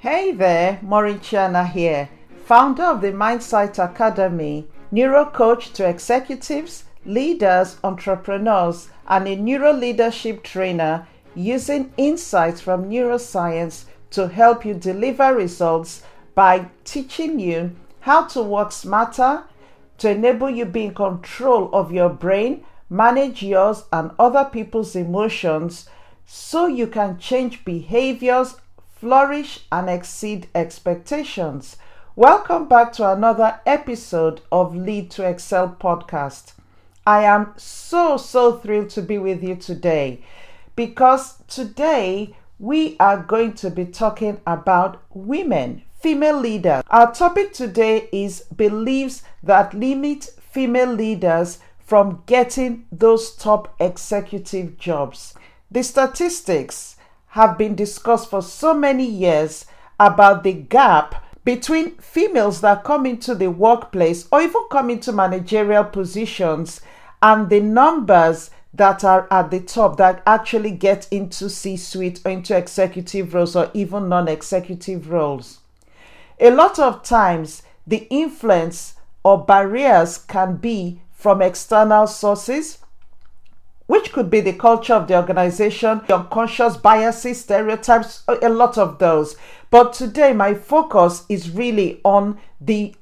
Hey there, Maureen Chiana here, founder of the Mindsight Academy, neuro coach to executives, leaders, entrepreneurs, and a neuro leadership trainer using insights from neuroscience to help you deliver results by teaching you how to work smarter to enable you be in control of your brain, manage yours and other people's emotions so you can change behaviors flourish, and exceed expectations. Welcome back to another episode of Lead to Excel podcast. I am so, so thrilled to be with you today because today we are going to be talking about women, female leaders. Our topic today is beliefs that limit female leaders from getting those top executive jobs. The statistics have been discussed for so many years about the gap between females that come into the workplace or even come into managerial positions and the numbers that are at the top that actually get into C suite or into executive roles or even non executive roles. A lot of times, the influence or barriers can be from external sources, which could be the culture of the organization, unconscious biases, stereotypes, a lot of those. But today, my focus is really on the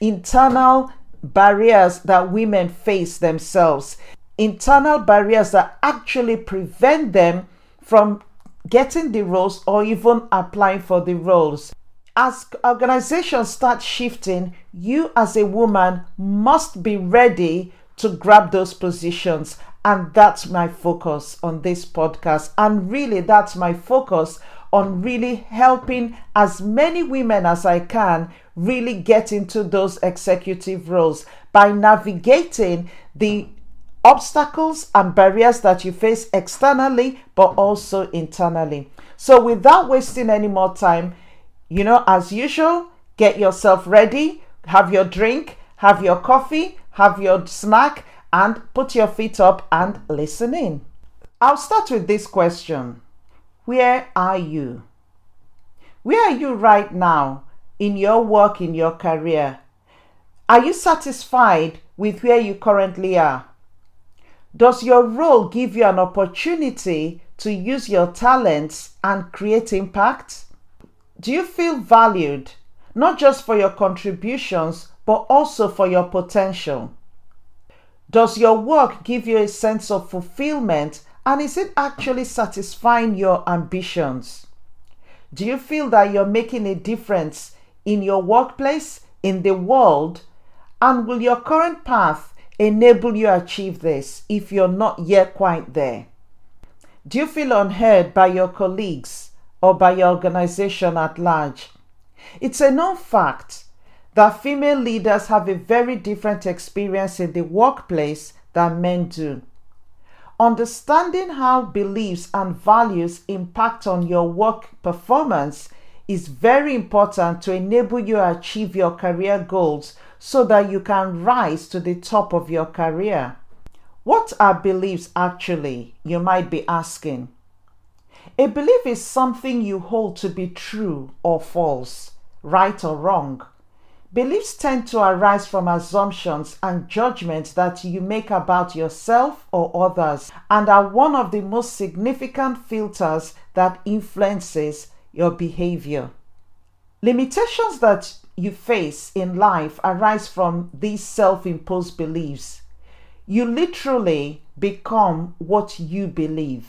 internal barriers that women face themselves, internal barriers that actually prevent them from getting the roles or even applying for the roles. As organizations start shifting, you as a woman must be ready to grab those positions and that's my focus on this podcast. And really, that's my focus on really helping as many women as I can really get into those executive roles by navigating the obstacles and barriers that you face externally, but also internally. So, without wasting any more time, you know, as usual, get yourself ready, have your drink, have your coffee, have your snack and put your feet up and listen in. I'll start with this question Where are you? Where are you right now in your work, in your career? Are you satisfied with where you currently are? Does your role give you an opportunity to use your talents and create impact? Do you feel valued, not just for your contributions, but also for your potential? Does your work give you a sense of fulfillment and is it actually satisfying your ambitions? Do you feel that you're making a difference in your workplace, in the world? And will your current path enable you achieve this if you're not yet quite there? Do you feel unheard by your colleagues or by your organization at large? It's a known fact that female leaders have a very different experience in the workplace than men do. Understanding how beliefs and values impact on your work performance is very important to enable you to achieve your career goals so that you can rise to the top of your career. What are beliefs actually? You might be asking. A belief is something you hold to be true or false, right or wrong. Beliefs tend to arise from assumptions and judgments that you make about yourself or others and are one of the most significant filters that influences your behavior. Limitations that you face in life arise from these self-imposed beliefs. You literally become what you believe.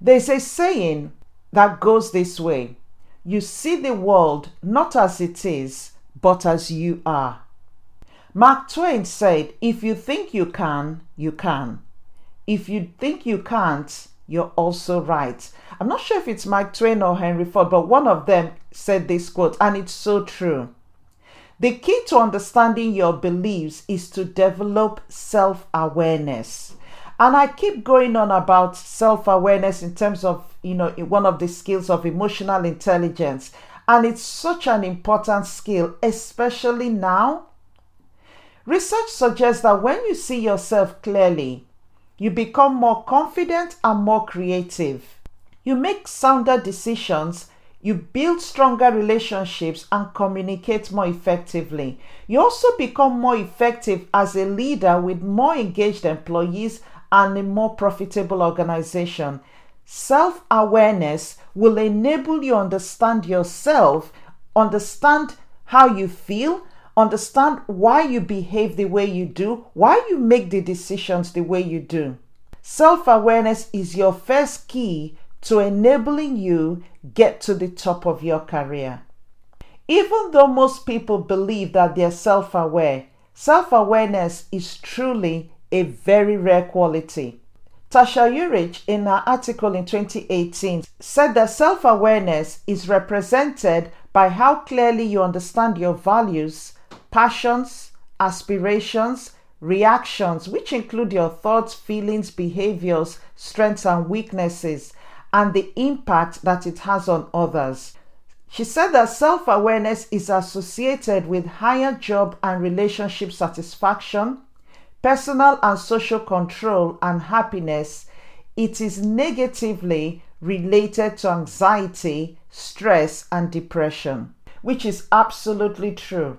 There's a saying that goes this way you see the world not as it is, but as you are. Mark Twain said, If you think you can, you can. If you think you can't, you're also right. I'm not sure if it's Mark Twain or Henry Ford, but one of them said this quote, and it's so true. The key to understanding your beliefs is to develop self awareness. And I keep going on about self awareness in terms of, you know, one of the skills of emotional intelligence. And it's such an important skill, especially now. Research suggests that when you see yourself clearly, you become more confident and more creative. You make sounder decisions, you build stronger relationships and communicate more effectively. You also become more effective as a leader with more engaged employees and a more profitable organization. Self awareness will enable you understand yourself, understand how you feel, understand why you behave the way you do, why you make the decisions the way you do. Self awareness is your first key to enabling you get to the top of your career. Even though most people believe that they're self aware, self awareness is truly a very rare quality. Tasha Eurich, in her article in 2018, said that self awareness is represented by how clearly you understand your values, passions, aspirations, reactions, which include your thoughts, feelings, behaviors, strengths, and weaknesses, and the impact that it has on others. She said that self awareness is associated with higher job and relationship satisfaction, personal and social control, and happiness. It is negatively related to anxiety, stress, and depression, which is absolutely true.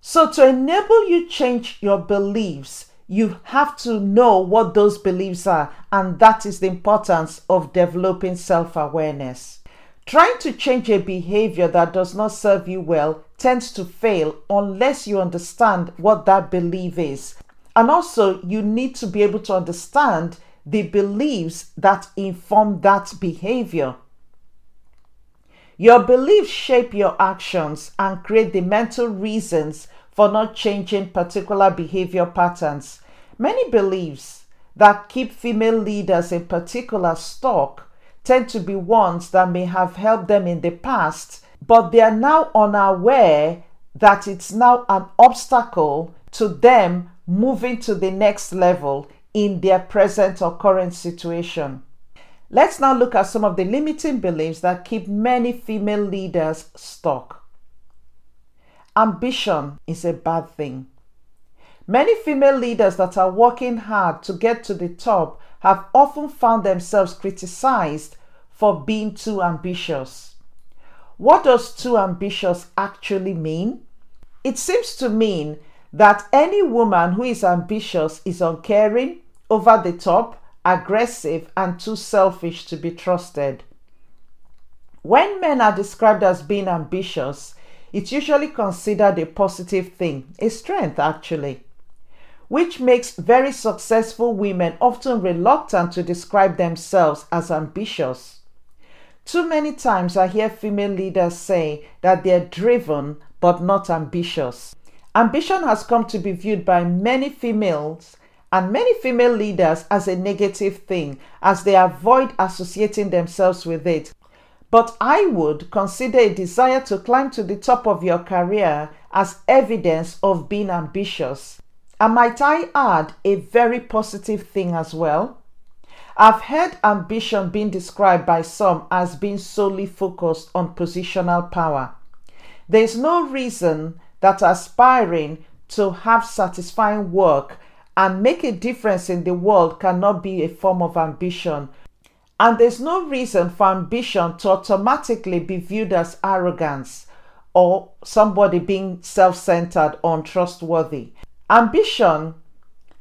So, to enable you change your beliefs, you have to know what those beliefs are, and that is the importance of developing self awareness. Trying to change a behavior that does not serve you well tends to fail unless you understand what that belief is. And also, you need to be able to understand the beliefs that inform that behavior. Your beliefs shape your actions and create the mental reasons for not changing particular behavior patterns. Many beliefs that keep female leaders in particular stuck tend to be ones that may have helped them in the past, but they are now unaware that it's now an obstacle to them moving to the next level in their present or current situation. Let's now look at some of the limiting beliefs that keep many female leaders stuck. Ambition is a bad thing. Many female leaders that are working hard to get to the top have often found themselves criticized for being too ambitious. What does too ambitious actually mean? It seems to mean that any woman who is ambitious is uncaring, over the top, aggressive, and too selfish to be trusted. When men are described as being ambitious, it's usually considered a positive thing, a strength actually, which makes very successful women often reluctant to describe themselves as ambitious. Too many times I hear female leaders say that they're driven but not ambitious. Ambition has come to be viewed by many females and many female leaders as a negative thing as they avoid associating themselves with it but I would consider a desire to climb to the top of your career as evidence of being ambitious. And might I add a very positive thing as well? I've heard ambition being described by some as being solely focused on positional power. There is no reason that aspiring to have satisfying work and make a difference in the world cannot be a form of ambition and there's no reason for ambition to automatically be viewed as arrogance or somebody being self centered or untrustworthy. Ambition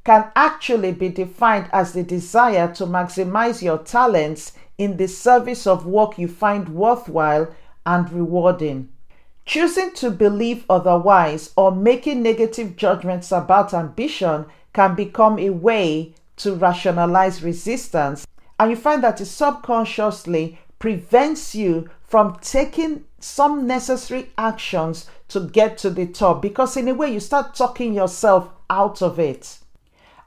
can actually be defined as the desire to maximize your talents in the service of work you find worthwhile and rewarding. Choosing to believe otherwise or making negative judgments about ambition can become a way to rationalize resistance and you find that it subconsciously prevents you from taking some necessary actions to get to the top because, in a way, you start talking yourself out of it.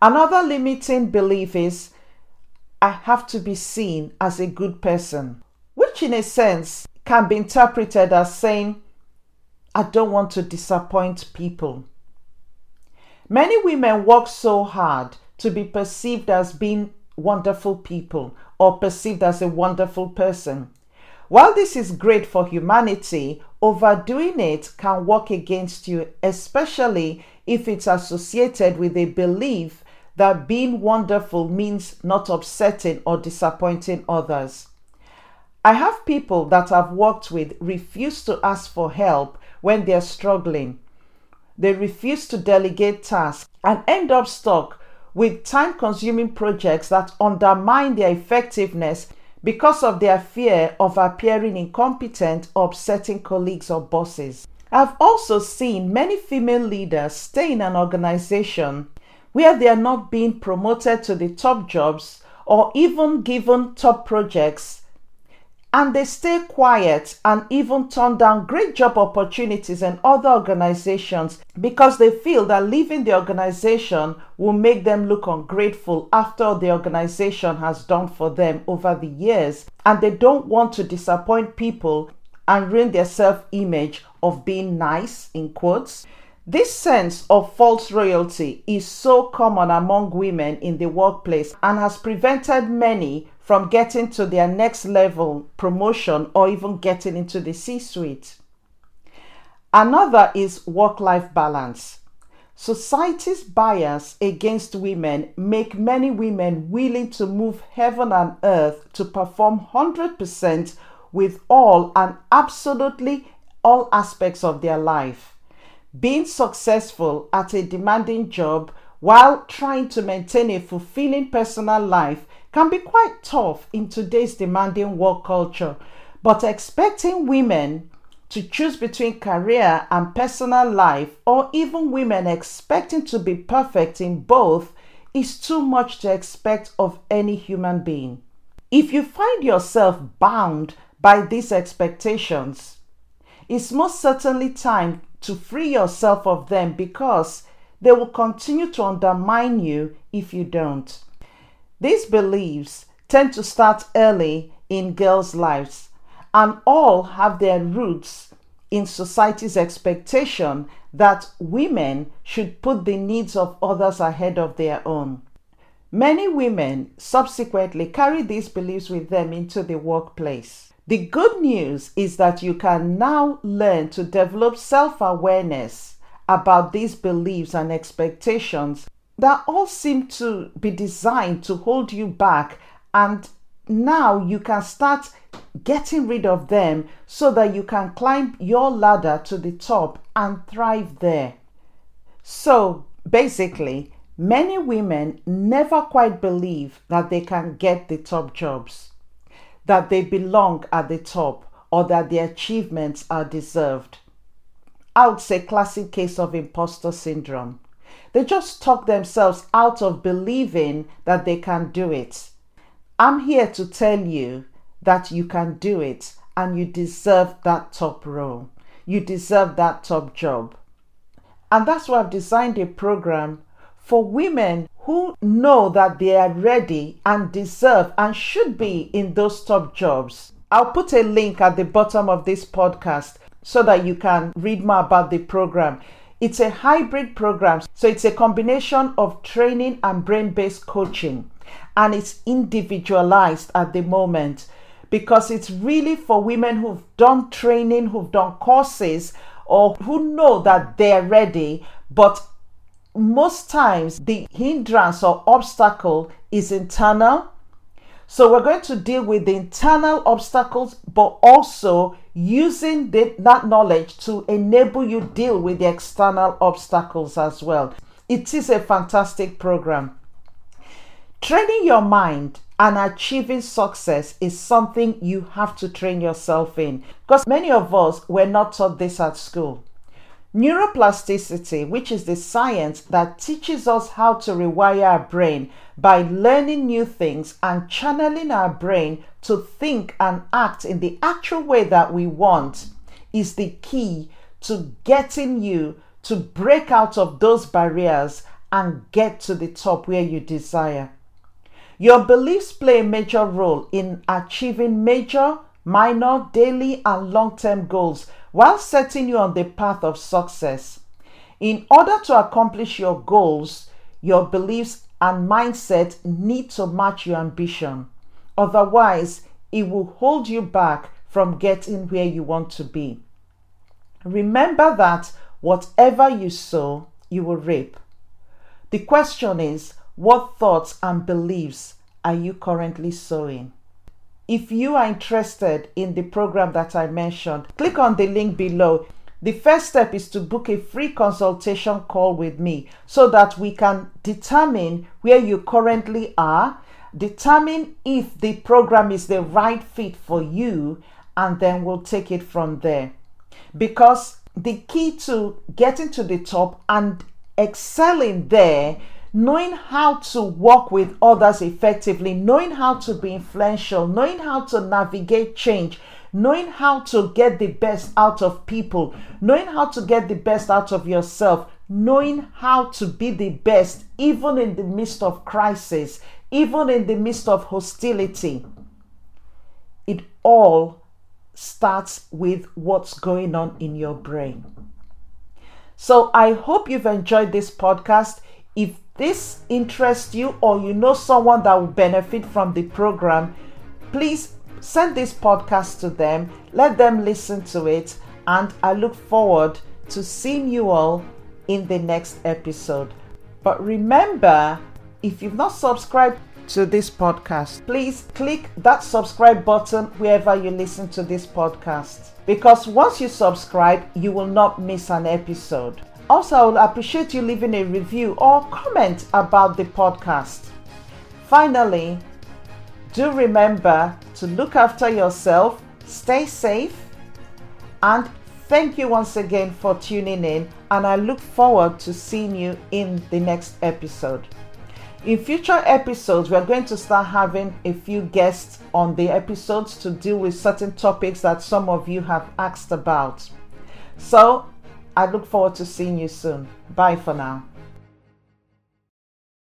Another limiting belief is I have to be seen as a good person, which, in a sense, can be interpreted as saying, I don't want to disappoint people. Many women work so hard to be perceived as being wonderful people or perceived as a wonderful person. While this is great for humanity, overdoing it can work against you, especially if it's associated with a belief that being wonderful means not upsetting or disappointing others. I have people that I've worked with refuse to ask for help when they're struggling. They refuse to delegate tasks and end up stuck with time consuming projects that undermine their effectiveness because of their fear of appearing incompetent or upsetting colleagues or bosses. I've also seen many female leaders stay in an organization where they are not being promoted to the top jobs or even given top projects and they stay quiet and even turn down great job opportunities in other organizations because they feel that leaving the organization will make them look ungrateful after the organization has done for them over the years. And they don't want to disappoint people and ruin their self image of being nice in quotes. This sense of false royalty is so common among women in the workplace and has prevented many from getting to their next level promotion or even getting into the C suite. Another is work life balance. Society's bias against women make many women willing to move heaven and earth to perform 100% with all and absolutely all aspects of their life being successful at a demanding job while trying to maintain a fulfilling personal life can be quite tough in today's demanding work culture. But expecting women to choose between career and personal life, or even women expecting to be perfect in both, is too much to expect of any human being. If you find yourself bound by these expectations, it's most certainly time to free yourself of them because they will continue to undermine you if you don't. These beliefs tend to start early in girls' lives and all have their roots in society's expectation that women should put the needs of others ahead of their own. Many women subsequently carry these beliefs with them into the workplace. The good news is that you can now learn to develop self awareness about these beliefs and expectations that all seem to be designed to hold you back. And now you can start getting rid of them so that you can climb your ladder to the top and thrive there. So basically, many women never quite believe that they can get the top jobs that they belong at the top or that their achievements are deserved. I would say classic case of imposter syndrome. They just talk themselves out of believing that they can do it. I'm here to tell you that you can do it and you deserve that top role. You deserve that top job. And that's why I've designed a program for women who know that they are ready and deserve and should be in those top jobs. I'll put a link at the bottom of this podcast so that you can read more about the program. It's a hybrid program, so it's a combination of training and brain based coaching, and it's individualized at the moment because it's really for women who've done training, who've done courses, or who know that they're ready but most times the hindrance or obstacle is internal. So we're going to deal with the internal obstacles, but also using the, that knowledge to enable you deal with the external obstacles as well. It is a fantastic program. Training your mind and achieving success is something you have to train yourself in because many of us were not taught this at school. Neuroplasticity, which is the science that teaches us how to rewire our brain by learning new things and channeling our brain to think and act in the actual way that we want, is the key to getting you to break out of those barriers and get to the top where you desire. Your beliefs play a major role in achieving major, minor, daily, and long term goals while setting you on the path of success. In order to accomplish your goals, your beliefs and mindset need to match your ambition. Otherwise, it will hold you back from getting where you want to be. Remember that whatever you sow, you will reap. The question is, what thoughts and beliefs are you currently sowing? If you are interested in the program that I mentioned, click on the link below. The first step is to book a free consultation call with me so that we can determine where you currently are, determine if the program is the right fit for you, and then we'll take it from there. Because the key to getting to the top and excelling there knowing how to work with others effectively, knowing how to be influential, knowing how to navigate change, knowing how to get the best out of people, knowing how to get the best out of yourself, knowing how to be the best even in the midst of crisis, even in the midst of hostility. It all starts with what's going on in your brain. So I hope you've enjoyed this podcast. If this interests you or you know someone that will benefit from the program, please send this podcast to them, let them listen to it, and I look forward to seeing you all in the next episode. But remember, if you've not subscribed to this podcast, please click that subscribe button wherever you listen to this podcast. Because once you subscribe, you will not miss an episode. Also, I would appreciate you leaving a review or comment about the podcast. Finally, do remember to look after yourself, stay safe, and thank you once again for tuning in. And I look forward to seeing you in the next episode. In future episodes, we're going to start having a few guests on the episodes to deal with certain topics that some of you have asked about. So I look forward to seeing you soon. Bye for now.